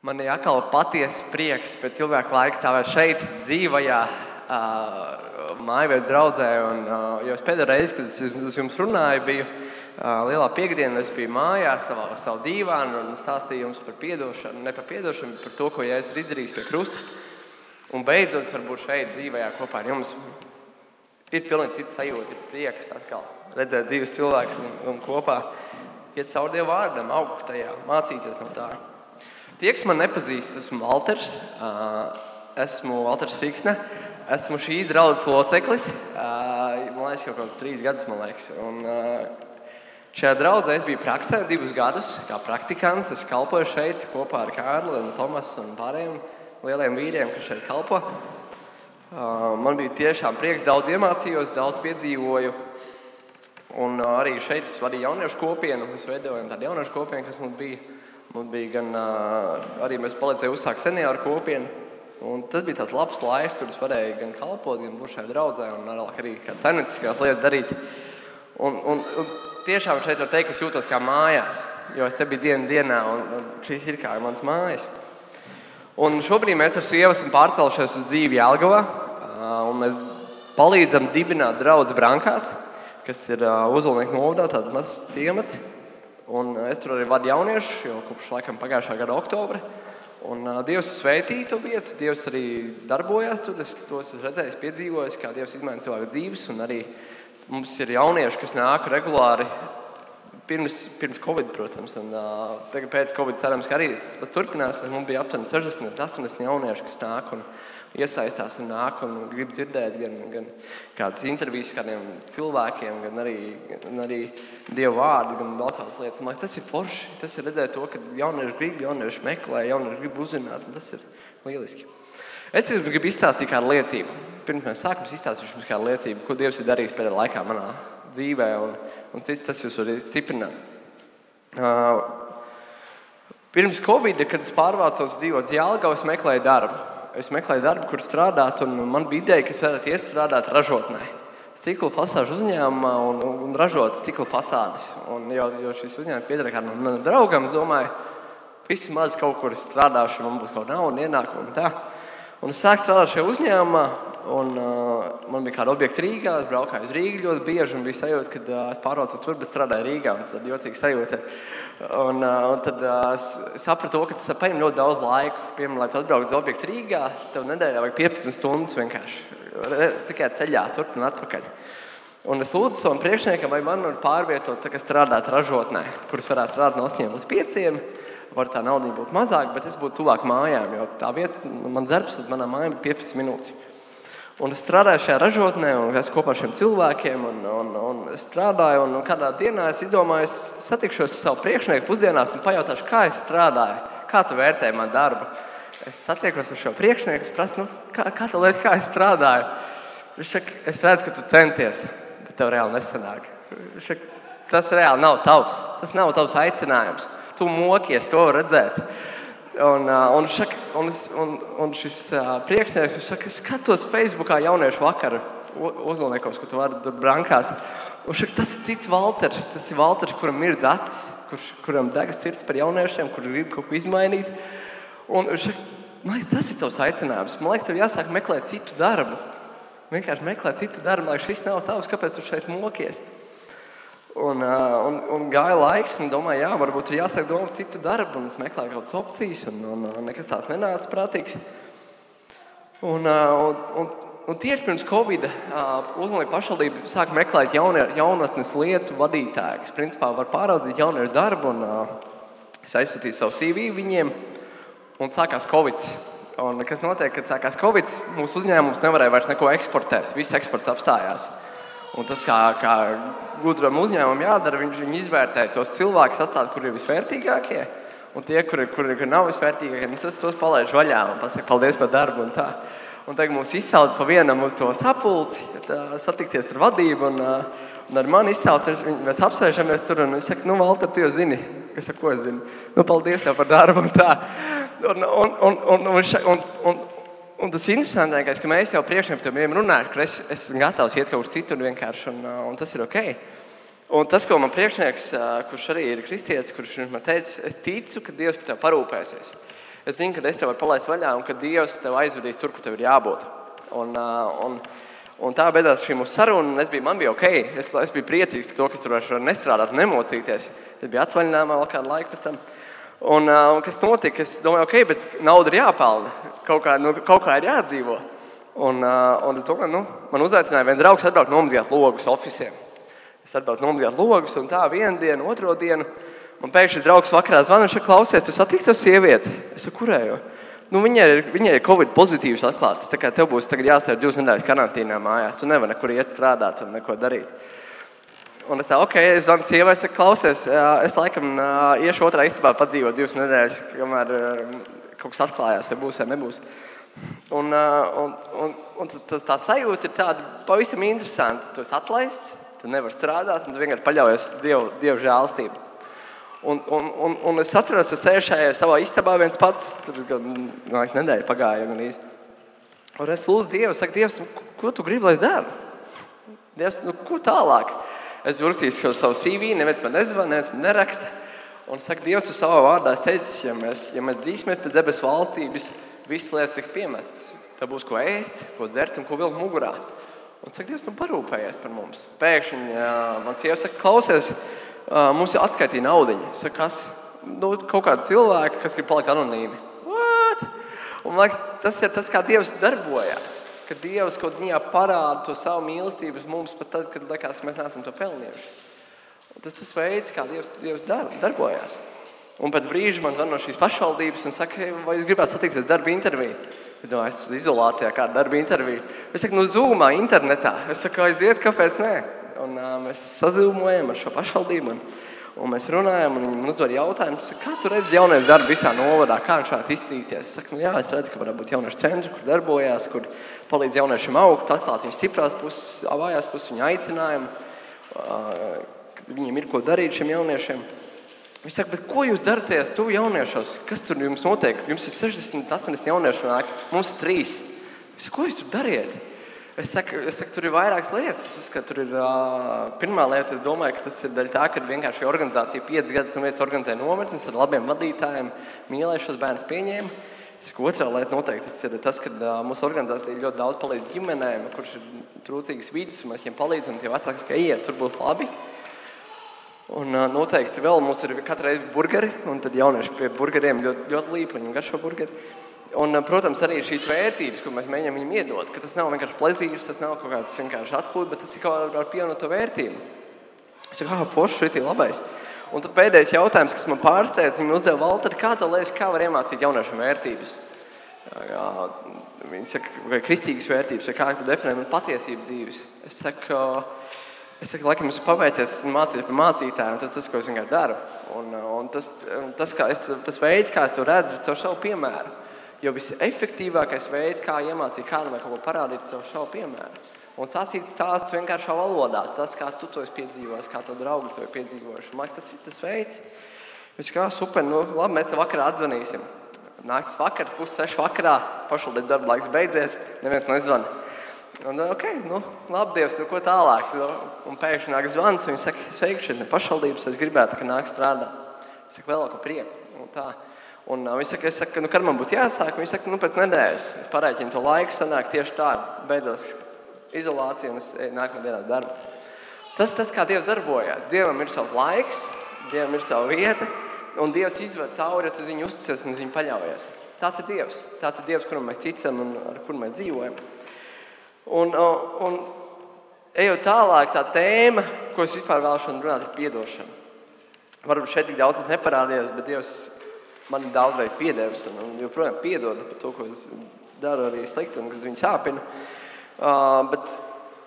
Man ir atkal patiesa prieks pēc ilgāka laika stāvēt šeit, dzīvajā uh, mājvietu draudzē. Un, uh, jau pēdējā reize, kad es uz jums runāju, bija uh, lielā piekdiena. Es biju mājās, savā, savā dīvānā un stāstīju jums par atdošanu, ne par atdošanu, bet par to, ko Jēzus ir izdarījis pie krusta. Un beidzot, es varu būt šeit, dzīvajā kopā ar jums. Ir pilnīgi cits sajūta, ir prieks atkal redzēt dzīves cilvēkus un, un kopā iet cauri Dieva vārdam, augt tajā, mācīties no tā. Tie, kas man nepazīst, esmu Walters. Esmu Walters Siksne. Esmu šī draudzes loceklis. Man liekas, jau kaut kāds trīs gadus, man liekas. Un, šajā draudzē es biju praksē divus gadus, kā praktikants. Es kalpoju šeit kopā ar Kārlu, un Tomasu un pārējiem lieliem vīriem, kas šeit kalpo. Man bija tiešām prieks, daudz iemācījos, daudz piedzīvoju. Un arī šeit es vadīju jauniešu kopienu. Mēs veidojam tādu jauniešu kopienu, kas mums bija Mums bija gan arī mēs palīdzējām uzsākt senioru kopienu. Un tas bija tāds labs laiks, kurus varēja gan kalpot, gan būt šajā draudzē, un arī kādas saimnieciskās lietas darīt. Un, un, un tiešām šeit var teikt, ka es jūtos kā mājās, jo es te biju dienu dienā, un, un šīs ir kā mans mājas. Un šobrīd mēs ar sievu esam pārcēlušies uz dzīvi Jālgavā, un mēs palīdzam dibināt draugu brankās, kas ir uzvalnieku novadā, tāds mazs ciemats. Un es tur arī vadu jauniešus jau kopš laikam, pagājušā gada oktobra. Un, uh, Dievs sveitīja to vietu, Dievs arī darbojās tur. Es to esmu redzējis, piedzīvojis, kā Dievs izmaina cilvēku dzīves. Un arī mums ir jaunieši, kas nāk regulāri pirms, pirms Covid, protams. Un, uh, tagad pēc Covid cerams, ka arī tas pats turpinās. Mums bija aptuveni 60, 80 jaunieši, kas nāk. Un, iesaistās un nāk un grib dzirdēt gan, gan kādas intervijas ar kādiem cilvēkiem, gan arī, gan arī dievu vārdu, gan vēl kādas lietas. Man, tas ir forši. Tas ir redzēt to, ka jaunieši grib, jaunieši meklē, jaunieši grib uzzināt. Tas ir lieliski. Es jums gribu izstāstīt kādu liecību. Pirms mēs sākam, izstāstīšu jums kādu liecību, ko Dievs ir darījis pēdējā laikā manā dzīvē, un, un cits tas jūs var stiprināt. Uh, pirms Covid, kad es pārvācos dzīvot Jālgavā, es meklēju darbu es meklēju darbu, kur strādāt, un man bija ideja, ka es varētu iestrādāt ražotnē. Stikla fasāžu uzņēmumā un, un ražot stikla fasādes. Un, jo, jo šis uzņēmums pieder kādam manam draugam, domāju, vismaz kaut kur strādāšu, man būs kaut nauda, ienākuma. Un es sāku strādāt šajā uzņēmumā, Un, uh, man bija kāda objekta Rīgā, es braukāju uz Rīgā ļoti bieži un bija sajūta, ka uh, es pārvācos tur, bet strādāju Rīgā. Tad bija jocīga sajūta. Un, uh, un tad uh, es sapratu, ka tas paņem ļoti daudz laika. Piemēram, lai tu atbrauktu uz objektu Rīgā, tev nedēļā vajag 15 stundas vienkārši tikai ceļā, turp un atpakaļ. Un es lūdzu savam priekšniekam, vai man var pārvietot, kā strādāt ražotnē, kuras varētu strādāt no 8 līdz 5. Var tā nauda būt mazāka, bet es būtu tuvāk mājām, jo tā vieta, man darbs, manā mājā bija 15 minūtes. Un es strādāju šajā ražotnē, un es kopā ar šiem cilvēkiem un, un, un strādāju. Un kādā dienā es domāju, es satikšos ar savu priekšnieku pusdienās un pajautāšu, kā es strādāju, kā tu vērtē manu darbu. Es satiekos ar šo priekšnieku, es prasu, nu, kā, kā tu liekas, kā es strādāju. Viņš saka, es redzu, ka tu centies, bet tev reāli nesanāk. Saka, tas reāli nav tavs, tas nav tavs aicinājums. Tu mokies to redzēt. Un, un, šak, un, un, un šis priekšnieks saka, skatos Facebookā jauniešu vakaru uzlūniekos, ko tu vari tur brankās. Un šak, tas ir cits Valters. Tas ir Valters, kuram ir acis, kurš, kuram degas sirds par jauniešiem, kurš grib kaut ko izmainīt. Un, šak, man, tas ir tavs aicinājums. Man liekas, tev jāsāk meklēt citu darbu. Vienkārši meklēt citu darbu, lai šis nav tavs, kāpēc tu šeit mokies. Un, un, un gāja laiks, un domāju, jā, varbūt ir jāsāk domāt citu darbu, un es meklēju kaut kādas opcijas, un, un, un nekas tāds nenāca prātīgs. Un, un, un, un tieši pirms Covid uzmanība pašvaldība sāka meklēt jaunie, jaunatnes lietu vadītāju, kas principā var pāraudzīt jauniešu darbu. Un, es aizsūtīju savu CV viņiem, un sākās Covid. Un, kas notiek, kad sākās Covid? Mūsu uzņēmums nevarēja vairs neko eksportēt. Viss eksports apstājās. Un tas, kā, kā gudram uzņēmumam jādara, viņš izvērtē tos cilvēkus, atstāt, kur ir visvērtīgākie. Un tie, kuri, kuri, kuri nav visvērtīgākie, nu, tos, tos palaiž vaļā un pasaka paldies par darbu. Un tā. un tagad mums izsauc pa vienam uz to sapulci, tā, satikties ar vadību. Un, un ar mani izsauc, mēs apsēžamies tur un viņš saka, nu, Valter, tu jau zini, kas ar ko es zinu. Nu, paldies tev par darbu. Un, tā. un, un, un, un, un, un, un, Un tas interesantākais, ka mēs jau priekšniekam runājam, ka es es esmu gatavs iet kaut kur citur vienkārši, un, uh, un tas ir ok. Un tas, ko man priekšnieks, uh, kurš arī ir kristietis, kurš man teica, es ticu, ka Dievs par tevi parūpēsies. Es zinu, ka es tev varu palaist vaļā un ka Dievs tev aizvedīs tur, kur tev ir jābūt. Un, un, un tā beidzās šī mūsu saruna. Biju, man bija ok, es, es biju priecīgs par to, ka es tur varu nestrādāt, nemocīties. Es biju atvaļinājumā vēl kādu laiku pēc tam. Un, un kas notika? Es domāju, ok, bet nauda ir jāpelna. Kaut kā, nu, kaut kā ir jādzīvo. Un, un es domāju, nu, man uzaicināja viens draugs atbraukt nomazgāt logus oficiāliem. Es atbraucu nomazgāt logus, un tā vienu dienu, otru dienu. Man pēkšņi draugs vakarā zvanīja, viņš klausies, tu satiksi to sievieti. Es saku, kurējo? Nu, viņai, ir, viņai ir covid pozitīvs atklāts. Tā kā tev būs jāsēž divas nedēļas karantīnā mājās. Tu nevari nekur iet strādāt un neko darīt. Un es saku, ok, es zvanu sievai, es saku, klausies, es laikam iešu otrā istabā padzīvot divas nedēļas, kamēr kaut kas atklājās, vai būs vai nebūs. Un, un, un, un tas, tā sajūta ir tāda pavisam interesanta. Tu esi atlaists, tu nevari strādāt, un tu vienkārši paļaujies Dievu, Dievu žēlstību. Un, un, un, un es atceros, ka sēžu šajā savā istabā viens pats. Tur bija nedēļa pagāja. Īsti. Un es lūdzu Dievu, saku, Dievs, nu, ko tu gribi, lai daru? Dievs, nu, ko tālāk? Es rakstīju šo savu CV, neviens man nezvanīja, neviens man neraksta. Un saku, Dievs, uz savā vārdā es teicu, ja mēs, ja mēs dzīsimies pēc debesu valstības, visas lietas tiks piemestas. Tad būs ko ēst, ko dzert un ko vilkt mugurā. Un saka, Dievs, nu parūpējies par mums. Pēkšņi man sieva saka, klausies, mums ir atskaitīta nauda. Kas? Nu, kaut kādi cilvēki, kas grib palikt anonīmi. What? Un, man liekas, tas ir tas, kā Dievs darbojas. Kad Dievs kaut kādā parāda to savu mīlestību mums, pat tad, kad liekas, mēs neesam to pelnījuši. Un tas ir tas veids, kā Dievs, Dievs dar, darbojas. Un pēc brīža man zvanīja no šīs pašvaldības un saka, vai jūs gribētu satikties darba intervijā. Es domāju, es esmu izolācijā, kāda darba intervija. Es saku, nu, zūmā, internetā. Es saku, aiziet, kāpēc nē? Un, uh, mēs sazīmējam ar šo pašvaldību. Un, un mēs runājam, un viņi man uzdod jautājumu, kā tu redzi jauniešu darbu visā novadā, kā viņš varētu iztīrīties. Es saku, nu, jā, es redzu, ka varētu būt jauniešu centri, kur darbojas, kur palīdz jauniešiem augt, atklāt viņu stiprās puses, vājās puses, viņu aicinājumu, uh, viņiem ir ko darīt šiem jauniešiem. Viņš saka, ko jūs darāt tuvu jauniešos? Kas tur jums notiek? Jums ir 60, 80 jaunieši, nāk, mums ir trīs. Viņš saka, ko jūs tur dariet? Es saku, es saku, tur ir vairākas lietas. Es uzskatu, tur ir uh, pirmā lieta, es domāju, ka tas ir daļa tā, ka vienkārši organizācija piecas gadus un vietas organizē nometnes ar labiem vadītājiem, mīlēja šos bērnus pieņēma. Otrā lieta noteikti tas ir tas, ka uh, mūsu organizācija ļoti daudz palīdz ģimenēm, kurš ir trūcīgas vidas, un mēs viņiem palīdzam. Tie vecāki, ka iet, tur būs labi. Un uh, noteikti vēl mums ir katru reizi burgeri, un tad jaunieši pie burgeriem ļoti, ļoti līp, viņiem garšo burgeri. Un, eh, protams, arī šīs vērtības, ko mēs mēģinām viņam iedot, ka tas nav vienkārši plezīrs, tas nav kaut kāds vienkārši atpūta, bet tas ir kaut kāda pievienota vērtība. Es saku, ah, forši, šī ir labais. Un tad pēdējais jautājums, kas man pārsteidz, viņa uzdeva Valteri, kā tu liekas, kā var iemācīt jauniešiem vērtības? Jā, viņi saka, vai kristīgas vērtības, vai kā tu definē man patiesību dzīves. Es saku, es saku, laikam, esmu paveicies, esmu mācījies par mācītāju, un tas tas, ko es vienkārši daru. Un, un tas, tas, es, tas veids, kā es to redzu, ir caur savu piemēru. Jo visefektīvākais veids, kā iemācīt kādam kaut ko parādīt, ir savu piemēru. Un sacīt stāstus vienkāršā valodā, tas, kā tu to esi piedzīvojis, kā tu draugi to ir piedzīvojuši. Man liekas, tas ir tas veids. Viņš kā super, nu labi, mēs te vakarā atzvanīsim. Naktis vakars, pussešu vakarā, pašvaldības darba laiks beidzies, neviens nezvana. Un, ok, nu, labi, Dievs, nu, ko tālāk? Nu, un pēkšņi nāk zvans, un viņš saka, sveiki, šeit ir pašvaldības, es gribētu, ka nāk strādāt. Es saku, ko prieku. Un tā. Un uh, viņš saka, es saku, nu, kad man būtu jāsāk, viņš saka, nu, pēc nedēļas. Es pareiķinu to laiku, sanāk tieši tā, beidzās izolācija un es nākamajā dienā darbu. Tas, tas, kā Dievs darbojas, Dievam ir savs laiks, Dievam ir sava vieta, un Dievs izved cauri, tu viņu uzticies un viņu paļaujies. Tāds ir Dievs. Tāds ir Dievs, kuram mēs ticam un ar kuru mēs dzīvojam. Un, un ejot tālāk, tā tēma, ko es vispār vēlos runāt, ir piedošana. Varbūt šeit tik daudz tas neparādījās, bet Dievs man daudzreiz piedevis un, un joprojām piedod par to, ko es daru arī slikti un kas viņu sāpina. Uh, bet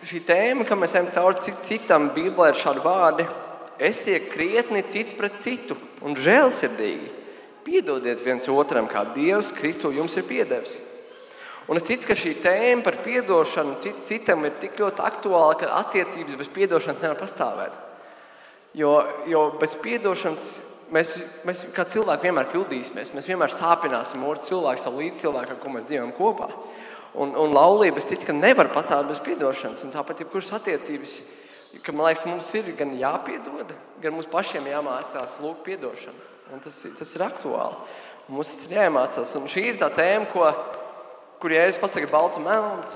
šī tēma, ka mēs ejam cauri citam, Bībelē ir šādi vārdi: esiet krietni cits pret citu un žēlsirdīgi. Piedodiet viens otram, kā Dievs Kristu jums ir piedevis. Un es ticu, ka šī tēma par atdošanu citam ir tik ļoti aktuāla, ka attiecības bez atdošanas nevar pastāvēt. Jo, jo bez atdošanas mēs, mēs kā cilvēki vienmēr kļūdīsimies. Mēs vienmēr sāpināsim otru cilvēku, savu līdzcilvēku, ar ko mēs dzīvojam kopā. Un, un laulība, es ticu, ka nevar pastāvēt bez atdošanas. Tāpat, ja kuras attiecības, ka man liekas, mums ir gan jāpiedod, gan mums pašiem jāmācās lūgt atdošanu. Tas, tas ir aktuāli. Mums tas ir jāiemācās. Un šī ir tā tēma, ko, kur ja es pasaku balts un melns,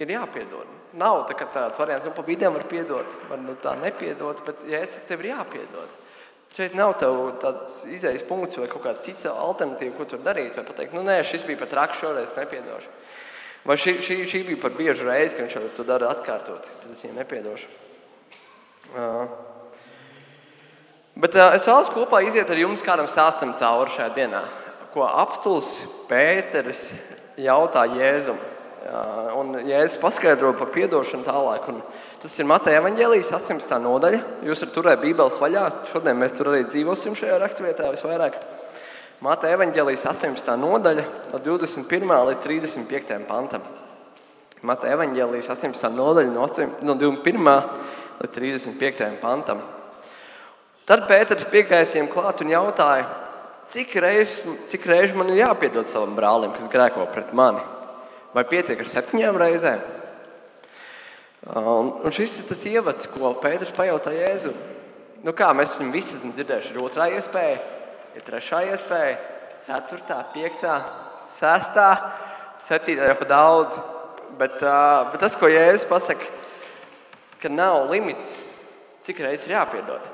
ir jāpiedod. Nav tā, tāds variants, nu, pa vidiem var piedot, var nu, tā nepiedot, bet, ja es saku, tev ir jāpiedod. Šeit nav tāds izējas punkts vai kaut kāda cita alternatīva, ko tur darīt. Vai pateikt, nu, nē, šis bija pat raks, šoreiz nepiedošu. Vai šī, šī, šī bija par biežu reizi, kad viņš to dara atkārtot, tad es viņai nepiedošu. Uh. Bet uh, es vēlos kopā iziet ar jums kādam stāstam cauri šajā dienā, ko apstults Pēteris jautā Jēzum. Un Jēzus paskaidro par atdošanu tālāk. Un tas ir Mateja Evangelijas 18. nodaļa. Jūs varat turēt Bībeles vaļā. Šodien mēs tur arī dzīvosim šajā raksturvietā visvairāk. Mateja Evangelijas 18. nodaļa, no 21. līdz 35. pantam. Mateja Evangelijas 18. nodaļa, no, 8, no 21. līdz 35. pantam. Tad Pēters viņiem klāt un jautāja, cik reizes reiz man ir jāpiedod savam brālim, kas grēko pret mani? Vai pietiek ar septiņām reizēm? Un, un šis ir tas ievads, ko Pēters pajautā Jēzu. Nu kā, mēs viņam visi esam dzirdējuši, ir otrā iespēja, ir trešā iespēja, ceturtā, piektā, sestā, septītā jau pa daudz. Bet, uh, bet tas, ko Jēzus pasaka, ka nav limits, cik reizes ir jāpiedod.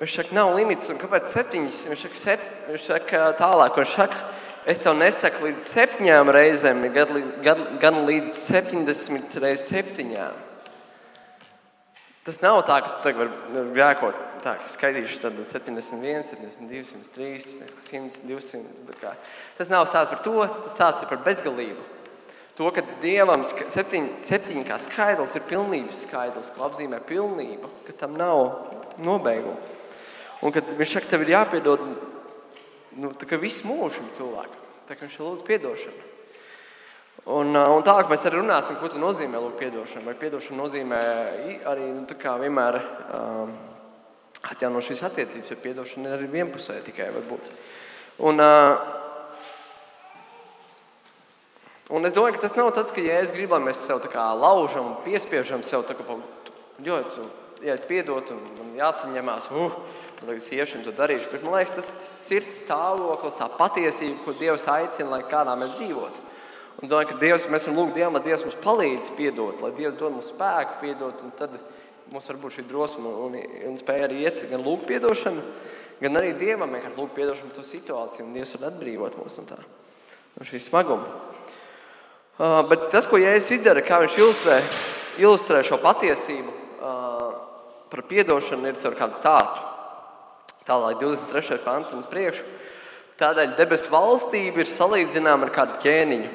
Viņš saka, nav limits, un kāpēc septiņas? Viņš saka, sep, viņš saka tālāk, viņš saka, Es tev nesaku līdz septiņām reizēm, gan, gan, gan līdz 70 reizes septiņām. Tas nav tā, ka tu vari grēkot. Tā, skaitīšu tad 71, 72, 103, 100, 200. Tas nav stāsts par to, tas stāsts par bezgalību. To, ka Dievam septiņ, septiņi kā skaidrs ir pilnības skaidrs, ko apzīmē pilnība, ka tam nav nobeiguma. Un kad viņš saka, tev ir jāpiedod nu, visu mūžu šim cilvēkam. Tā kā viņš lūdz atdošanu. Un, un tālāk mēs arī runāsim, ko nozīmē lūgt atdošanu. Vai atdošana nozīmē arī nu, vienmēr um, atjaunot šīs attiecības, jo atdošana ir arī vienpusēja tikai varbūt. Un, uh, un es domāju, ka tas nav tas, ka ja es gribu, lai mēs sev laužam un piespiežam sev tā kā jo, ja piedot un, un jāsaņemās. Uh, tagad es iešu un to darīšu. Bet man liekas, tas ir sirds stāvoklis, tā patiesība, ko Dievs aicina, lai kādā mēs dzīvotu. Un domāju, ka Dievs, mēs varam lūgt Dievam, lai Dievs mums palīdz piedot, lai Dievs dod mums spēku piedot. Tad mums var būt šī drosme un, un spēja arī iet gan lūgt piedošanu, gan arī Dievam vienkārši lūgt piedošanu par to situāciju. Un Dievs var atbrīvot mūs no tā, no šī smaguma. Uh, bet tas, ko Jēzus izdara, kā viņš ilustrē, ilustrē šo patiesību par piedošanu, ir caur kādu stāstu. Tālāk, 23. pāns un uz priekšu. Tādēļ debesu valstība ir salīdzināma ar kādu ķēniņu,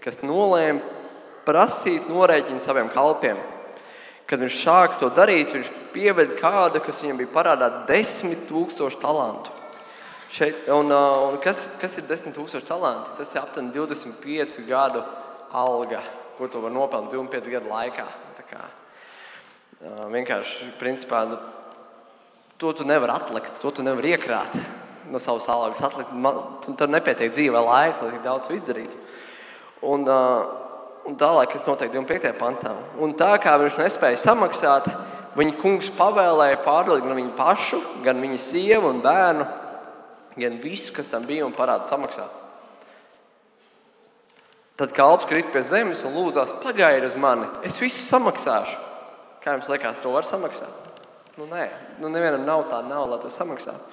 kas nolēma prasīt norēķinu saviem kalpiem. Kad viņš sāka to darīt, viņš pieveļ kādu, kas viņam bija parādā desmit tūkstošu talantu. Šeit, un, un kas, kas ir desmit tūkstoši talanti? Tas ir aptuveni 25 gadu alga, ko tu vari nopelnīt 25 gadu laikā. Vienkārši, principā, nu, To tu nevari atlikt, to tu nevari iekrāt no savas algas. Atlikt. Man, tur nepietiek dzīvē laika, lai tik daudz izdarītu. Un, uh, un tālāk, kas notiek 25. pantā. Un tā kā viņš nespēja samaksāt, viņa kungs pavēlēja pārdot gan viņu pašu, gan viņa sievu un bērnu, gan visu, kas tam bija un parāda samaksāt. Tad kalps krīt pie zemes un lūdzās, pagaidi uz mani, es visu samaksāšu. Kā jums liekas, to var samaksāt? Nu, nē, nu, nevienam nav tā nauda, lai to samaksātu.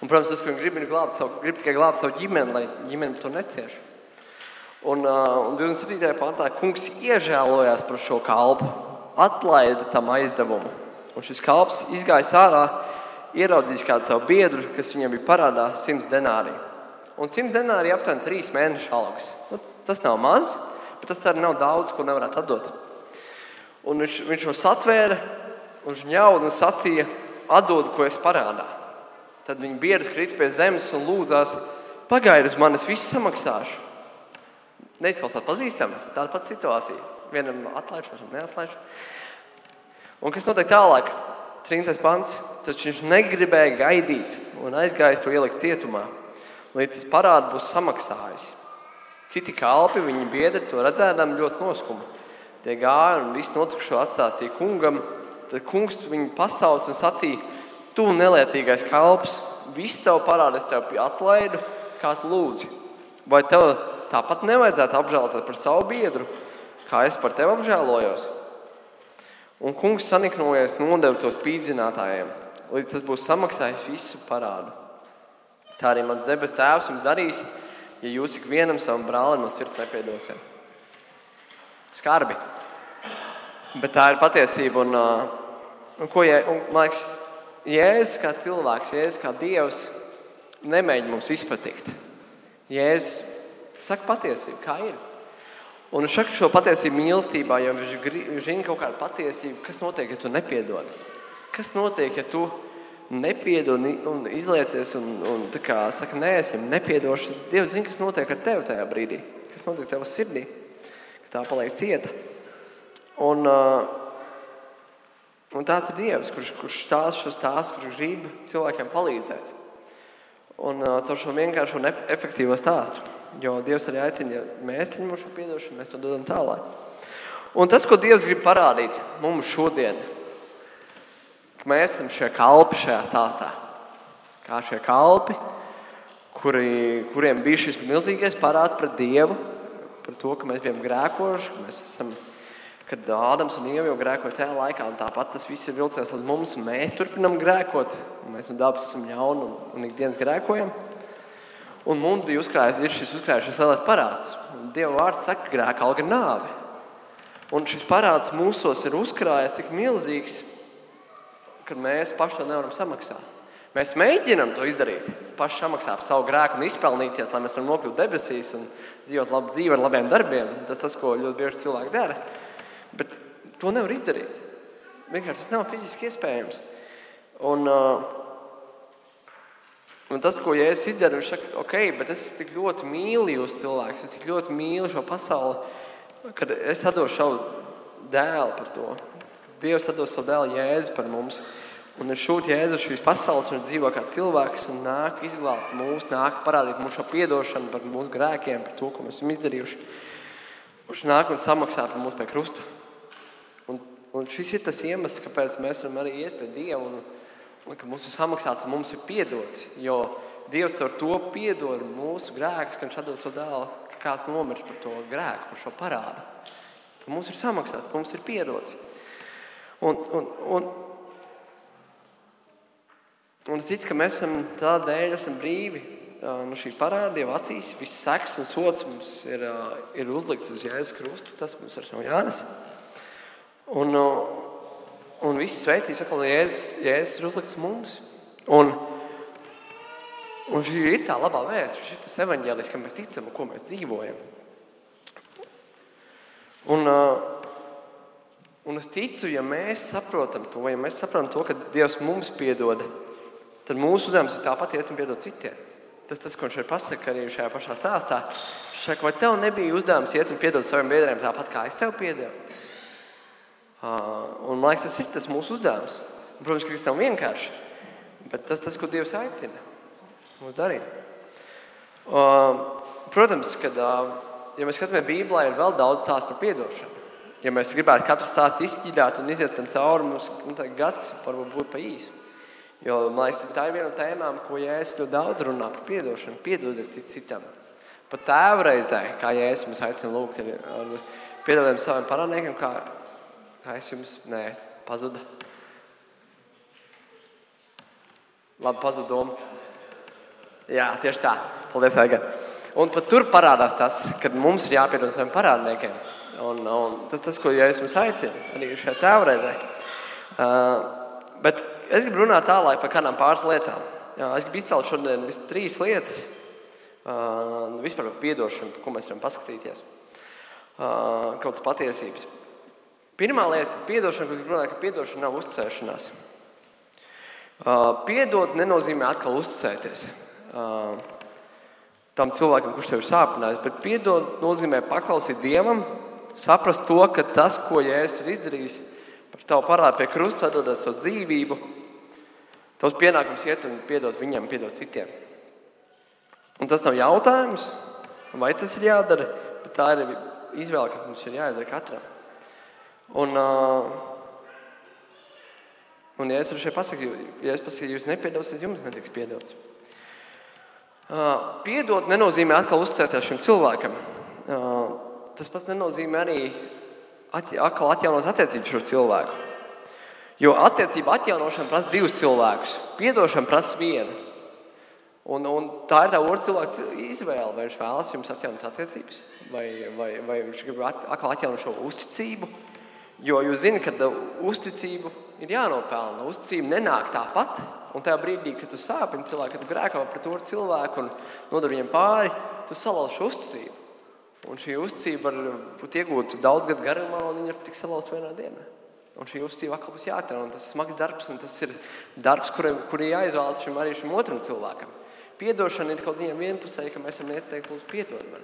Un, protams, tas, ka viņi grib, glābt savu, grib tikai glābt savu ģimeni, lai ģimene to necieš. Un, uh, un 27. pantā kungs iežēlojās par šo kalpu, atlaida tam aizdevumu. Un šis kalps izgājis ārā, ieraudzījis kādu savu biedru, kas viņam bija parādā 100 denāriju. Un 100 denāri ir aptuveni 3 mēnešu algas. Nu, tas nav maz, bet tas arī nav daudz, ko nevarētu atdot. Un viņš, viņš to satvēra, uz ņaudu un sacīja, atdod, ko es parādā. Tad viņa biedrs krita pie zemes un lūdzās, pagaidi uz mani, es visu samaksāšu. Neizklausās pazīstami, tāda pati situācija. Vienam atlaiž, otram neatlaiž. Un kas notiek tālāk? 30. pants. Taču viņš negribēja gaidīt un aizgājis to ielikt cietumā, līdz tas parāds būs samaksājis. Citi kalpi, viņa biedri to redzēdami, ļoti noskuma. Tie gāja un visu notikušo atstāstīja kungam, Tad kungs viņu pasauca un sacīja: tu nelietīgais kalps, viss tev parāda, es tev atlaidu, kā tu lūdzi. Vai tev tāpat nevajadzētu apžēlot par savu biedru, kā es par tevi apžēlojos? Un kungs saniknojies nodeva to spīdzinātājiem, līdz tas būs samaksājis visu parādu. Tā arī mans debes tēvs jums darīs, ja jūs ik vienam savam brālim no sirds nepiedosiet. Skarbi. Bet tā ir patiesība. Un, un, ko, un, man liekas, Jēzus kā cilvēks, Jēzus kā Dievs nemēģina mums izpatikt. Jēzus saka patiesību, kā ir. Un viņš saka šo patiesību mīlestībā, jo viņš zina kaut kādu patiesību, kas notiek, ja tu nepiedod. Kas notiek, ja tu nepiedod un izliecies un, un kā, saka, nē, es viņam nepiedošu. Dievs zina, kas notiek ar tevi tajā brīdī, kas notiek tavā sirdī, ka tā paliek cieta. Un, un tāds ir Dievs, kurš, kurš stāsta šos stāstus, kurš grib cilvēkiem palīdzēt. Un caur šo vienkāršo un efektīvo stāstu. Jo Dievs arī aicina, ja mēs saņemam šo atdošanu, mēs to dodam tālāk. Un tas, ko Dievs grib parādīt mums šodien, ka mēs esam šie kalpi šajā stāstā. Kā šie kalpi, kuri, kuriem bija šis milzīgais parāds pret Dievu, par to, ka mēs bijām grēkoši, ka mēs esam, kad Ādams un Ieva jau grēkoja tajā laikā, un tāpat tas viss ir vilcies līdz mums, un mēs turpinām grēkot, un mēs no dabas esam jauni un, un ikdienas grēkojam. Un mums bija uzkrājis, ir šis uzkrājis šis lielais parāds. Dieva vārds saka, ka grēka alga nāve. Un šis parāds mūsos ir uzkrājies tik milzīgs, kad mēs paši to nevaram samaksāt. Mēs mēģinām to izdarīt, paši samaksāt par savu grēku un izpelnīties, lai mēs varam nokļūt debesīs un dzīvot labu dzīvi ar labiem darbiem. Tas tas, ko ļoti bieži cilvēki dara. Bet to nevar izdarīt. Vienkārši tas nav fiziski iespējams. Un, uh, un tas, ko Jēzus izdara, viņš saka, ok, bet es tik ļoti mīlu jūs cilvēkus, es tik ļoti mīlu šo pasauli, kad es atdošu savu dēlu par to. Dievs atdos savu dēlu Jēzu par mums. Un viņš šūta Jēzu uz šīs pasaules, un dzīvo kā cilvēks, un nāk izglābt mūs, nāk parādīt mums šo atdošanu par mūsu grēkiem, par to, ko mēs esam izdarījuši. Viņš nāk un samaksā par mums pie krusta. Un, šis ir tas iemesls, kāpēc mēs varam arī iet pie Dieva, un, un ka mums ir samaksāts, mums ir piedots. Jo Dievs ar to piedod mūsu grēkus, ka viņš atdod savu dēlu, ka kāds nomirst par to grēku, par šo parādu. Tad mums ir samaksāts, mums ir piedots. Un, un, un, un es ticu, ka mēs esam tādēļ esam brīvi no šī parāda jau acīs. Viss seks un sots mums ir, ir uzlikts uz Jēzus Krustu. Tas mums ir no Jānis. Un, un viss svētīs, ka Jēzus, Jēzus ir uzlikts mums. Un, un šī ir tā labā vēsts, šis ir tas evaņģēlis, ka mēs ticam un ko mēs dzīvojam. Un, uh, Un es ticu, ja mēs saprotam to, ja mēs saprotam to, ka Dievs mums piedod, tad mūsu uzdevums ir tāpat iet un piedot citiem. Tas tas, ko viņš ir pasakījis arī šajā pašā stāstā. Viņš saka, vai tev nebija uzdevums iet un piedot saviem biedriem tāpat, kā es tev piedevu? Un man liekas, tas ir tas mūsu uzdevums. Un, protams, ka tas nav vienkārši, bet tas tas, ko Dievs aicina mums darīt. Protams, kad ja mēs skatāmies Bībelē, ir vēl daudz stāstu par piedošanu ja mēs gribētu katru stāstu izķīdāt un iziet tam cauri, mums nu, gads varbūt būtu pa īsu. Jo, man liekas, tā ir viena no tēmām, ko Jēzus ļoti daudz runā par piedošanu. Piedodiet cits citam. Pat tēvreizē, kā Jēzus mums aicina lūgt, ir piedodiet saviem parādniekiem, kā, kā es jums, nē, pazuda. Labi, pazuda doma. Jā, tieši tā. Paldies, Aiga. Un pat tur parādās tas, ka mums ir jāpiedod saviem parādniekiem. Un, un tas tas, ko Jēzus mums aicina arī šajā tēvreizē. Uh, bet es gribu runāt tālāk par kādām pāris lietām. Jā, es gribu izcelt šodien trīs lietas, uh, vispār par piedošanu, ko mēs varam paskatīties. Uh, kaut kādas patiesības. Pirmā lieta, ka piedošana, ko gribu runāt, ka piedošana nav uzticēšanās. Uh, piedot nenozīmē atkal uzticēties. Uh, tam cilvēkam, kurš tev ir sāpinājis, bet piedot nozīmē paklausīt Dievam saprast to, ka tas, ko Jēzus ir izdarījis, par tavu parādu pie krusta, atdodot savu dzīvību, tavs pienākums iet un piedot viņam, piedot citiem. Un tas nav jautājums, vai tas ir jādara, bet tā ir izvēle, kas mums ir jāizdara katram. Un, uh, Un, ja es arī šeit pasaku, ja es pasaku, jūs nepiedosiet, jums netiks piedots. Uh, piedot nenozīmē atkal uzticēties šim cilvēkam. Uh, tas pats nenozīmē arī atkal atjaunot attiecības ar šo cilvēku. Jo attiecība atjaunošana prasa divus cilvēkus, piedošana prasa vienu. Un, un tā ir tā otra cilvēka izvēle. Vai viņš vēlas jums atjaunot attiecības, vai, vai, vai viņš grib at, atkal atjaunot šo uzticību. Jo jūs zināt, ka uzticību ir jānopelna. Uzticība nenāk tāpat. Un tajā brīdī, kad tu sāpini cilvēku, kad tu grēkā pret otru cilvēku un nodari viņam pāri, tu salauzi šo uzticību. Un šī uzticība var būt iegūta daudz gadu garumā, un viņa ir tik salauzta vienā dienā. Un šī uzticība atkal būs jāatjauno. Tas ir smags darbs, un tas ir darbs, kuriem kur jāizvēlas šim arī šim otram cilvēkam. Piedošana ir kaut kāda vienpusēja, ka mēs esam ieteikti, lūdzu, piedod man.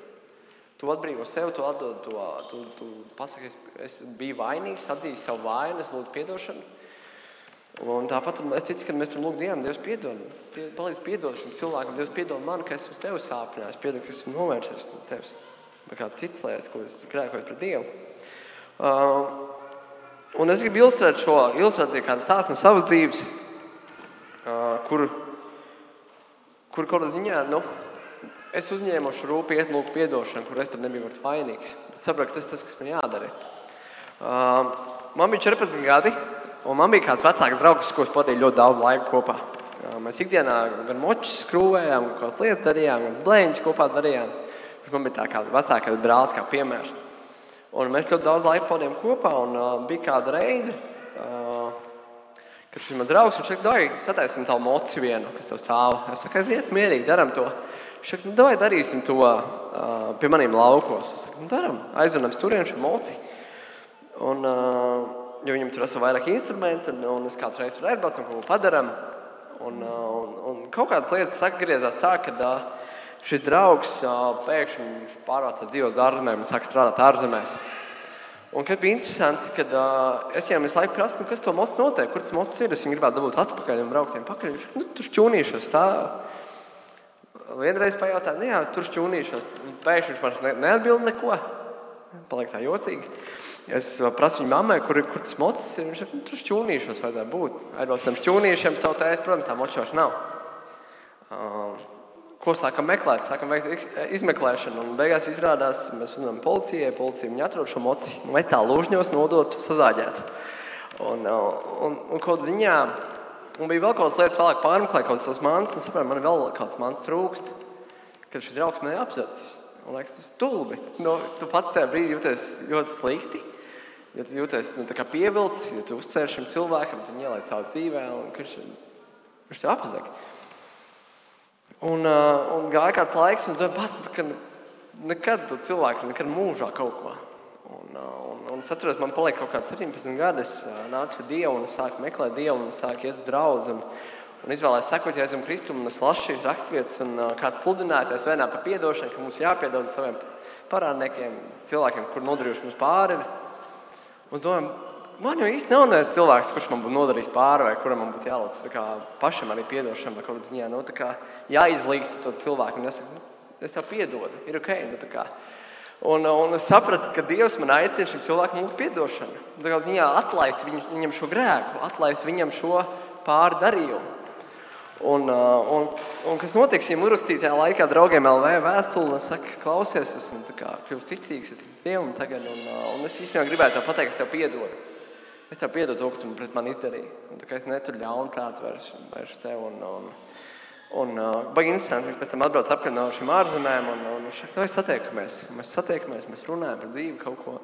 Tu atbrīvo sevi, tu atdod to, tu, tu pasaki, es, es biju vainīgs, atzīsti savu vainu, es lūdzu piedošanu. Un tāpat es ticu, ka mēs varam lūgt Dievam, Dievs piedod. Palīdz piedot šim cilvēkam, Dievs piedod man, ka esmu tevi sāpinājis, piedod, ka esmu novērsies no tevis. Vai kādas citas lietas, ko es grēkoju pret Dievu. Uh, un es gribu ilustrēt šo, ilustrēt kādu stāstu no savas dzīves, uh, kur, kur kaut kādā ziņā, nu, es uzņēmu šo rūpīgi iet lūgt piedošanu, kur es pat nebiju vainīgs. Bet sapratu, tas ir tas, kas man jādara. Uh, man bija 14 gadi. Un man bija kāds vecāks draugs, ko es pavadīju ļoti daudz laika kopā. Mēs ikdienā gan močus skrūvējām, gan kaut kādas lietas darījām, gan blēņas kopā darījām. Viņš man bija tā kā vecākais brālis, kā piemērs. Un mēs ļoti daudz laika pavadījām kopā. Un, uh, bija kāda reize, uh, kad šis man draugs teica, dai, sataisim tavu moci vienu, kas tev stāv. Es saku, aiziet mierīgi, daram to. Viņš teica, nu, dai, darīsim to uh, pie maniem laukos. Es saku, nu, daram, aizvedam turien šo moci. Un, uh, jo viņam tur ir vairāk instrumentu, un, un es kāds reizes tur aizbraucu un kaut ko padarām. Un, un, un kaut kādas lietas sagriezās tā, ka šis draugs pēkšņi pārvācās dzīvot ārzemēs un sāk strādāt ārzemēs. Un kad bija interesanti, kad uh, es viņam visu laiku prasu, nu, kas to mocu notiek, kur tas mocis ir. Es viņu gribētu dabūt atpakaļ un braukt viņam pakaļ. Viņš nu, tur šķūnīšos. Tā. Vienreiz pajautāja, nu jā, tur šķūnīšos. Pēkšņi viņš man neatbild neko. Paliek tā jocīgi. Es prasu viņam, mammai, kur, kur tas mocis ir. Viņš saka, nu, tur šķūnīšos vajadzētu būt. Aizbraucam šķūnīšiem, savu tēti, protams, tā močoša nav. Uh, ko sākam meklēt? Sākam veikt izmeklēšanu. Un beigās izrādās, mēs uzzinām policijai, policija viņu atrod šo moci, metālu lūžņos nodot sazāģēt. Un, un, un kaut ziņā, un bija vēl kaut kādas lietas, vēlāk pārmeklēt kaut kādas mantas, un sapratu, man vēl kāds mans trūkst, kad šis draugs man ir apzacis. Man liekas, tas ir stulbi. Nu, tu pats tajā brīdī jūties ļoti slikti. Ja tu jūties nu, pievilcis, ja tu uzcer šim cilvēkam, tad ieliec savu dzīvē, un viņš, viņš tev apzag. Un, uh, un gāja kāds laiks, un tu pats, ka nekad tu cilvēku, nekad mūžā kaut ko. Un, uh, un, un es atceros, man paliek kaut kāds 17 gadi, es uh, nācu pie Dieva un sāku meklēt Dievu un sāku iet uz draugu. Un, un izvēlējos sekot Jēzum Kristum, un es lasu šīs raksturvietas, un uh, kāds sludinātājs vienā par piedošanu, ka mums jāpiedod saviem parādniekiem, cilvēkiem, kur nodarījuši mums pāri. Un domāju, man jau īsti nav neviens cilvēks, kurš man būtu nodarījis pāri, vai kuram man būtu jālūdz pašam arī piedošana, vai kaut kādā ziņā nu, jāizlīgst to cilvēku. Un es saku, nu, es tev piedodu, ir ok. Nu, Un, un es sapratu, ka Dievs man aicina šim cilvēkam lūgt atdošanu. Tā kā ziņā atlaist viņ, viņam šo grēku, atlaist viņam šo pārdarījumu. Un, uh, un, un kas notiks, ja uzrakstītajā laikā draugiem LV vēstuli un saka, klausies, esmu kļuvis ticīgs Dievam tagad, un, uh, un es īstenībā gribētu tev pateikt, es tev piedodu. Es tev piedodu to, ka tu pret mani izdarīji. Un, es neturu ļaunu prātu vairs, vairs tev. Un, un, un uh, baigi interesanti, ka pēc tam atbrauc apkārt no šīm ārzemēm, un, un, un šeit mēs satiekamies. Mēs satiekamies, mēs runājam par dzīvi kaut ko.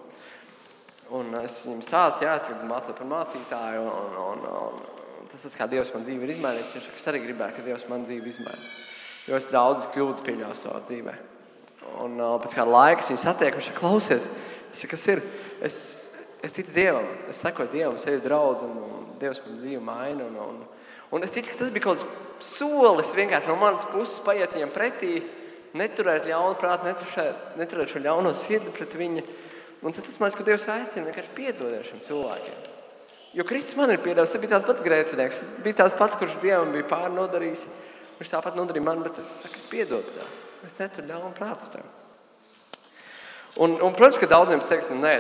Un es viņam stāstu, jā, es tagad mācos par mācītāju. Un, un, un, tas, tas, kā Dievs man dzīvi ir izmainījis, viņš es arī gribēju, ka Dievs man dzīvi izmaina. Jo es daudz kļūdas pieļauju savā dzīvē. Un uh, pēc kāda laika viņš satiek, viņš klausies, es saku, kas ir? Es, es ticu Dievam, es sekoju Dievam, es eju draudz, un, un Dievs man dzīvi maina. Un, un, un es ticu, ka tas bija kaut kāds solis vienkārši no manas puses paiet viņam pretī, neturēt ļaunu prātu, neturēt, neturēt šo ļauno sirdi pret viņu. Un tas tas man, ko Dievs aicina, vienkārši piedodiet šiem cilvēkiem. Jo Kristus man ir piedevis, tas bija tāds pats grēcinieks. Bija tāds pats, kurš Dievam bija pārnodarījis. Viņš tāpat nodarīja man, bet es saku, es piedodu tev. Es neturu ļaunu prātu tev. Un, un, protams, ka daudziem teiks, nu, nē,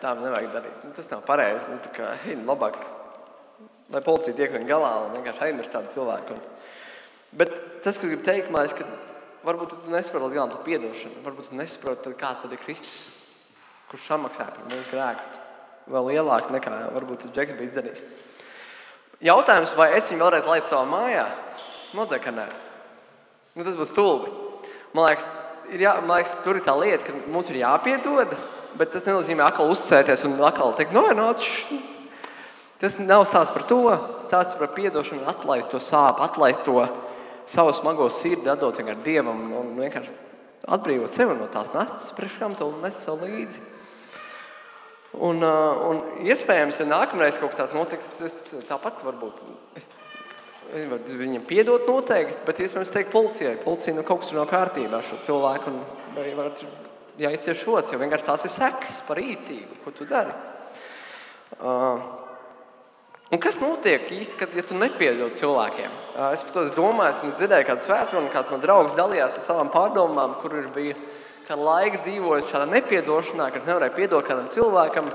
tā nevajag darīt. Nu, tas nav pareizi. Nu, kā, hei, nu, labāk lai policija tiek vien galā un vienkārši aizmirst tādu cilvēku. Un, bet tas, ko gribu teikt, man ir, ka varbūt tu nesaproti līdz galam piedošanu. Varbūt tu nesaproti, kāds tad ir Kristus, kurš samaksā par mūsu grēku vēl lielāku nekā varbūt Džeks bija izdarījis. Jautājums, vai es viņu vēlreiz laidu savā mājā? Noteikti, ka nē. Nu, tas būs stulbi. Man liekas, ir jā, man liekas, tur ir tā lieta, ka mums ir jāpiedod, bet tas nenozīmē atkal uzticēties un atkal teikt, no, no, š... Tas nav stāsts par to. Stāsts par atdošanu, atlaist to sāpes, atlaist to savu smago sirdi, atdot vienkārši dievam un vienkārši atbrīvot sevi no tās nastas, priekš kam to nes sev līdzi. Un, un iespējams, ja nākamreiz kaut kas tāds notiks, es tāpat varbūt. Es, es varu viņam piedot noteikti, bet iespējams teikt policijai. Policija nu kaut kas tur nav kārtībā ar šo cilvēku. Un, vai var jāizcieš šots, jo vienkārši tās ir sekas par rīcību, ko tu dari. Uh, Un kas notiek īsti, kad ja tu nepiedod cilvēkiem? Es par to domāju, un dzirdēju, kāda svētdiena, kāds man draugs dalījās ar savām pārdomām, kur ir bija kāda laika dzīvojis šādā nepiedošanā, kad nevarēja piedot kādam cilvēkam.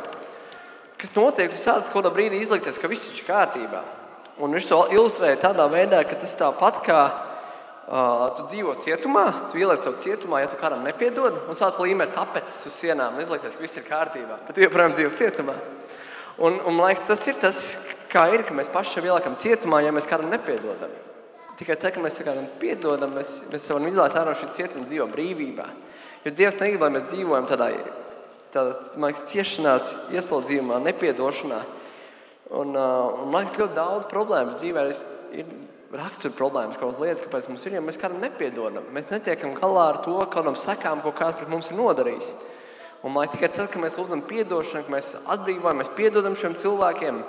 Kas notiek? Tu sāc kaut kādā brīdī izlikties, ka viss ir kārtībā. Un viņš to ilustrēja tādā veidā, ka tas tāpat kā uh, tu dzīvo cietumā, tu ieliec sev cietumā, ja tu kādam nepiedod, un sāc līmēt tapetes uz sienām izlikties, ka viss ir kārtībā. Bet tu joprojām dzīvo cietumā. Un, un, man liekas, tas ir tas, kā ir, ka mēs paši sev ieliekam cietumā, ja mēs kādam nepiedodam. Tikai tad, kad mēs kādam piedodam, mēs, mēs varam izlaizt ārā no šī cietuma un dzīvot brīvībā. Jo Dievs negrib, lai mēs dzīvojam tādā, tādā liekas, ciešanās, ieslodzījumā, nepiedošanā. Un, uh, un man liekas, ļoti daudz problēmu dzīvē ir rakstura problēmas, kaut kādas lietas, kāpēc mums ir, ja mēs kādam nepiedodam. Mēs netiekam galā ar to, kādam sekām, ko kāds pret mums ir nodarījis. Un man liekas, tikai tad, kad mēs lūdzam atdošanu, kad mēs atbrīvojamies, piedodam šiem cilvēkiem,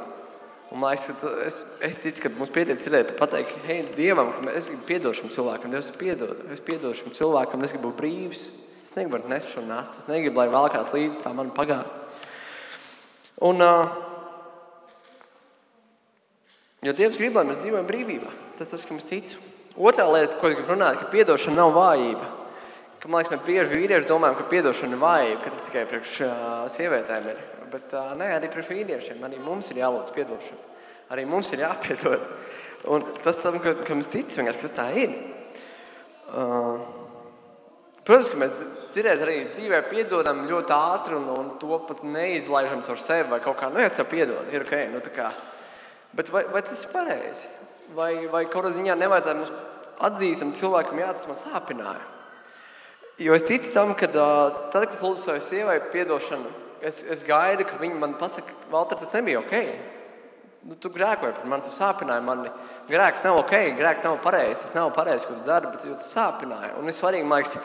Un, liekas, es, es ticu, ka mums pietiek cerēt, pateikt, hei, Dievam, ka es gribu piedot šim cilvēkam, Dievs, piedod, es piedodu šim cilvēkam, es gribu būt brīvs. Es negribu nest šo nastu, es negribu, lai vēl kāds līdzi tā man pagāja. Un, uh, jo Dievs grib, lai mēs dzīvojam brīvībā. Tas tas, kam es ticu. Otrā lieta, ko es gribu runāt, ka piedošana nav vājība. Ka, man liekas, mēs bieži vīrieši domājam, ka piedošana ir vājība, ka tas tikai priekš uh, sievietēm ir bet uh, nē, arī pret vīriešiem. Arī mums ir jālūdz atdošana. Arī mums ir jāpiedod. Un tas, tam, ka, ka mēs ticam, kas tā ir. Uh, protams, ka mēs cerēs arī dzīvē piedodam ļoti ātri un, un to pat neizlaižam caur sevi vai kaut kā, nu, es tev piedodu, ir ok. Nu, Bet vai, vai tas ir pareizi? Vai, vai kaut kādā ziņā nevajadzētu mums atzīt un cilvēkam, jā, tas man sāpināja? Jo es ticu tam, ka tad, kad es lūdzu savai sievai atdošanu, es, es gaidu, ka viņi man pasaka, Valter, tas nebija ok. Nu, tu grēkoji par mani, tu sāpināji mani. Grēks nav ok, grēks nav pareizs. Tas nav pareizi, ko tu dari, bet tu sāpināji. Un ir svarīgi, man liekas,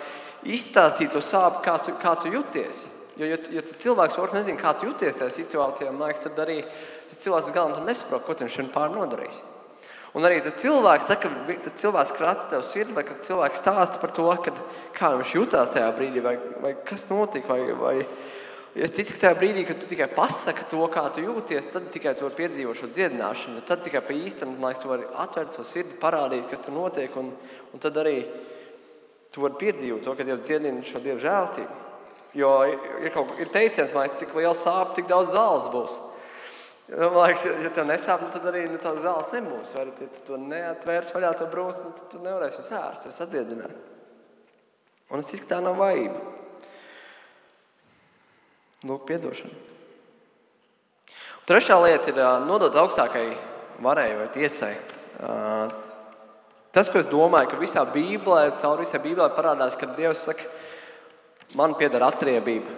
izstāstīt to sāpju, kā tu, kā tu jūties. Jo, jo, jo tas cilvēks otrs nezina, kā tu jūties tajā situācijā, man liekas, tad arī tas cilvēks galam nesaprot, ko viņš šodien pār nodarīs. Un arī tas cilvēks, tā, kad tas cilvēks krata tev sirdi, vai kad cilvēks stāsta par to, kad, kā viņš jutās tajā brīdī, vai, vai kas notika, vai, vai, Es ticu, ka tajā brīdī, kad tu tikai pasaki to, kā tu jūties, tad tikai tu vari piedzīvot šo dziedināšanu. Tad tikai pa īstam liekas, tu vari atvērt savu sirdi, parādīt, kas tur notiek. Un, un tad arī tu vari piedzīvot to, ka Dievs dziedina šo Dieva žēlstību. Jo ir, kaut, ir teiciens, liekas, cik liela sāpe, tik daudz zāles būs. Man liekas, ja tev nesāp, nu, tad arī nu, tādas zāles nebūs. Vai ja tu to neatvērs vaļā to brūci, nu, tad tu nevarēsi sārst, atdziedināt. Un es ticu, ka tā nav vajība. Lūk, piedošana. Trešā lieta ir nodot augstākai varai vai tiesai. Tas, ko es domāju, ka visā Bībelē, caur visai Bībelē parādās, ka Dievs saka, man pieder atriebība.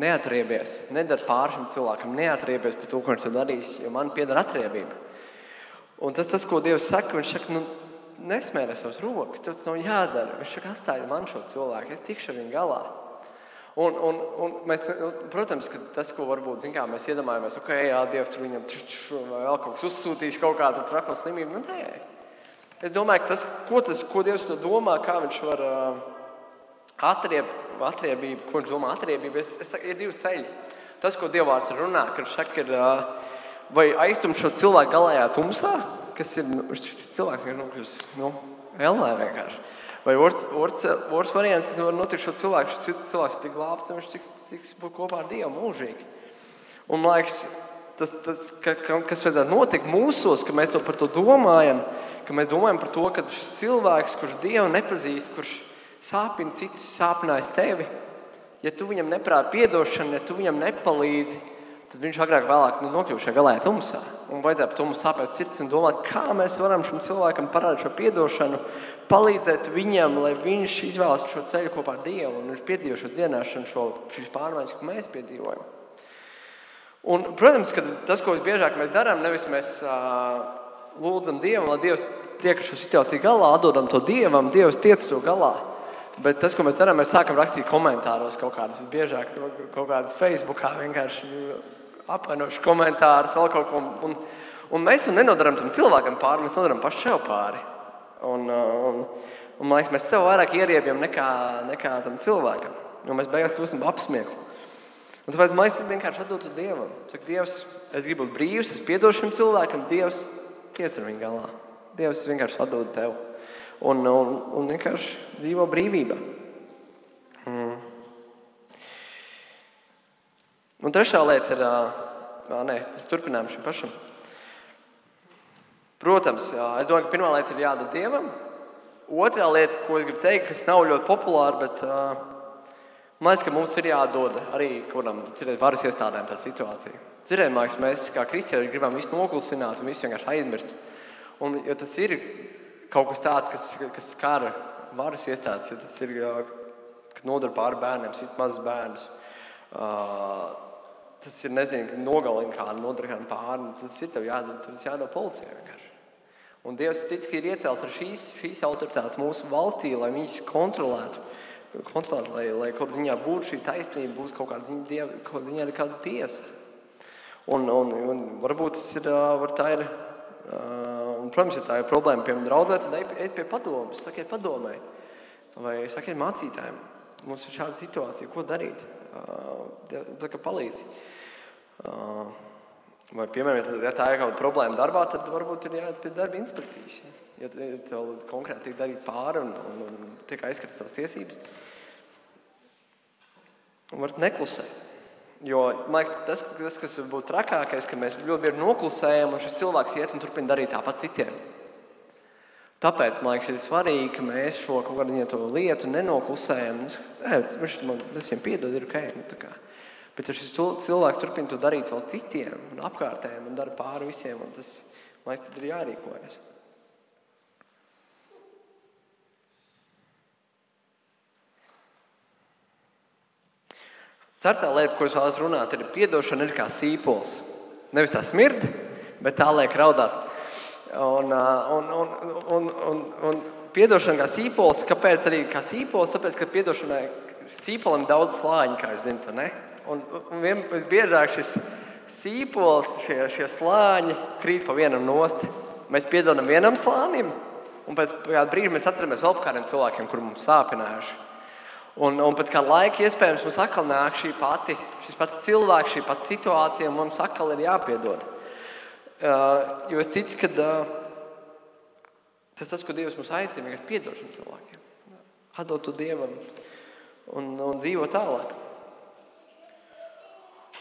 Neatriebies, nedara pāri šim cilvēkam, neatriebies par to, ko viņš darīs, jo man pieder atriebība. Un tas, tas ko Dievs saka, viņš saka, nu, nesmērē savus rokas, tev tas nav jādara. Viņš saka, atstāj man šo cilvēku, es tikšu ar viņu galā. Un, un, un mēs, protams, ka tas, ko varbūt kā, mēs iedomājamies, ok, jā, Dievs tur viņam vēl kaut kas uzsūtīs, kaut kādu trako slimību. Nu, nē. Es domāju, ka tas, ko, tas, ko Dievs to domā, kā viņš var uh, atrieb, atriebību, ko viņš domā atriebību, es, es ir divi ceļi. Tas, ko Dievvārds runā, kad viņš saka, ir, uh, vai aiztumt šo cilvēku galējā tumsā, kas ir nu, cilvēks, kas ir nokļuvis nu, ellē vienkārši. Vai otrs variants, kas var notikt šo cilvēku, šis cilvēks ir tik glābts, viņš cik, cik būs kopā ar Dievu mūžīgi. Un, man liekas, tas, tas ka, ka, kas vajadzētu notikt mūsos, ka mēs to par to domājam, ka mēs domājam par to, ka šis cilvēks, kurš Dievu nepazīst, kurš sāpina citus, sāpinājis tevi, ja tu viņam neprāti piedošanu, ja tu viņam nepalīdzi, tad viņš agrāk vai vēlāk nu, nokļūs šajā galējā tumsā. Un vajadzētu mums sāpēt sirds un domāt, kā mēs varam šim cilvēkam parādīt šo piedošanu, palīdzēt viņam, lai viņš izvēlas šo ceļu kopā ar Dievu un viņš piedzīvo šo dziedināšanu, šo, šīs pārmaiņas, ko mēs piedzīvojam. Un, protams, ka tas, ko visbiežāk mēs darām, nevis mēs uh, lūdzam Dievam, lai Dievs tiek ar šo situāciju galā, atdodam to Dievam, Dievs tiec to galā. Bet tas, ko mēs darām, mēs sākam rakstīt komentāros kaut kādas, biežāk kaut kādas Facebookā, vienkārši apvainošus komentārus, vēl kaut ko. Un, un mēs to nenodarām tam cilvēkam pāri, mēs to darām paši sev pāri. Un, un, un, un liekas, mēs sev vairāk ieriebjam nekā, nekā tam cilvēkam. Un mēs beigās kļūstam apsmiekli. Un tāpēc mēs vienkārši atdod to Dievam. Saka, Dievs, es gribu būt brīvs, es piedošu šim cilvēkam, Dievs tiec ar viņu galā. Dievs vienkārši atdod tev un, un, un vienkārši dzīvo brīvībā. Mm. Un trešā lieta ir, uh, nē, tas turpinājums šim pašam. Protams, jā, es domāju, ka pirmā lieta ir jādod Dievam. Otrā lieta, ko es gribu teikt, kas nav ļoti populāra, bet uh, man liekas, ka mums ir jādod arī kādam varas iestādēm tā situācija. Cerējām, mēs kā kristieši gribam visu noklusināt un visu vienkārši aizmirst. Un, jo tas ir kaut kas tāds, kas, kas skar varas iestādes, ja tas ir, nodara pāri bērniem, sit mazus bērnus. Uh, tas ir, nezinu, nogalina kādu, nodara kādu pāri. Tas ir tev jādod, tas jādod policijai vienkārši. Un Dievs tic, ka ir iecēlis ar šīs, šīs autoritātes mūsu valstī, lai viņas kontrolētu, kontrolētu, lai, lai kaut kādā ziņā būtu šī taisnība, būtu kaut kāda ziņa, diev, kaut ziņā, kāda tiesa. Un, un, un varbūt tas ir, var tā ir Un, protams, ja tā ir problēma, piemēram, draudzē, tad ejiet pie padomus, sakiet padomē, vai sakiet mācītājiem. Mums ir šāda situācija, ko darīt. Kā palīdzi. Vai, piemēram, ja tā ir kaut kāda problēma darbā, tad varbūt ir jāiet pie darba inspekcijas. Ja tev konkrēti tiek darīta pāri un, un, un tiek aizskartas tās tiesības, un varat neklusēt. Jo man liekas, tas, tas, kas būtu trakākais, ka mēs ļoti bieži noklusējam, un šis cilvēks iet un turpina darīt tāpat citiem. Tāpēc man liekas, ir svarīgi, ka mēs šo kaut kādu lietu nenoklusējam. Viņš man visiem piedod, ir ok. Nu, Bet ja šis cilvēks turpina to darīt vēl citiem un apkārtējiem un dara pāri visiem, tas man liekas, tad ir jārīkojas. Ceturtā lieta, ko es vēlos runāt, ir atdošana, ir kā sīpols. Nevis tā smird, bet tā liek raudāt. Un, un, un, un, un, un piedošana kā sīpols, kāpēc arī kā sīpols? Tāpēc, ka piedošanai sīpolam daudz slāņu, kā jūs zinat. Un, un visbiežāk šis sīpols, šie, šie slāņi krīt pa vienam nost. Mēs piedodam vienam slānim, un pēc kāda brīža mēs atceramies vēl kādiem cilvēkiem, kuriem mums sāpinājuši. Un, un pēc kāda laika iespējams mums atkal nāk šī pati, šis pats cilvēks, šī pati situācija, un mums atkal ir jāpiedod. Uh, jo es ticu, ka uh, tas tas, ko Dievs mums aicina, ir piedot šiem cilvēkiem. Atdot to Dievam un, un dzīvot tālāk.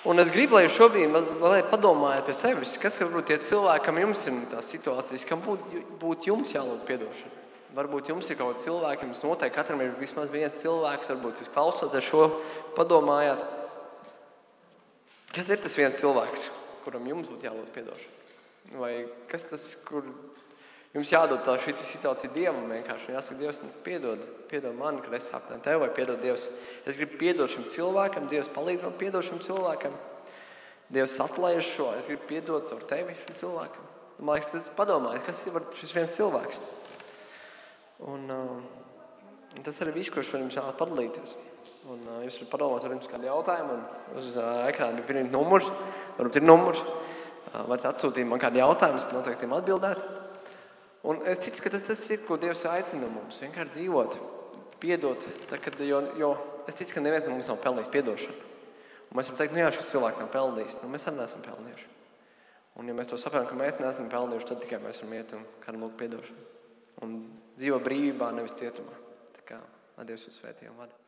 Un es gribu, lai jūs šobrīd padomājat pie sevis, kas varbūt tie cilvēki, kam jums ir tās situācijas, kam būtu būt jums jālūdz piedošana. Varbūt jums ir kaut kāds cilvēks, jums noteikti katram ir vismaz viens cilvēks, varbūt jūs klausoties šo, padomājāt, kas ir tas viens cilvēks, kuram jums būtu jālūdz atdošana? Vai kas tas, kur jums jādod tā šī situācija Dievam vienkārši? Jāsaka, Dievs, nu, piedod, piedod man, kad es sapnēju tevi, vai piedod Dievs. Es gribu piedot šim cilvēkam, Dievs palīdz man piedot šim cilvēkam. Dievs atlaiž šo, es gribu piedot caur tevi šim cilvēkam. Man liekas, tas padomājiet, kas ir šis viens cilvēks. Un, uh, tas arī viss, ko es šodien vēlos padalīties. Un, uh, jūs varat padomāt, vai jums ir kādi jautājumi. Uz uh, ekrāna bija pirmie numurs, varbūt ir numurs. Uh, varat atsūtīt man kādu jautājumu, es noteikti jums atbildētu. Un es ticu, ka tas, tas ir, ko Dievs aicina mums. Vienkārši dzīvot, piedot. Kad, jo, jo es ticu, ka neviens no mums nav pelnījis atdošanu. Mēs varam teikt, nu jā, šis cilvēks nav pelnījis. Nu, mēs arī neesam pelnījuši. Un, ja mēs to saprotam, ka mēs neesam pelnījuši, tad tikai mēs varam iet un kādam lūgt atdošanu un dzīvo brīvībā, nevis cietumā. Tā kā lai Dievs jūs svētī un vada.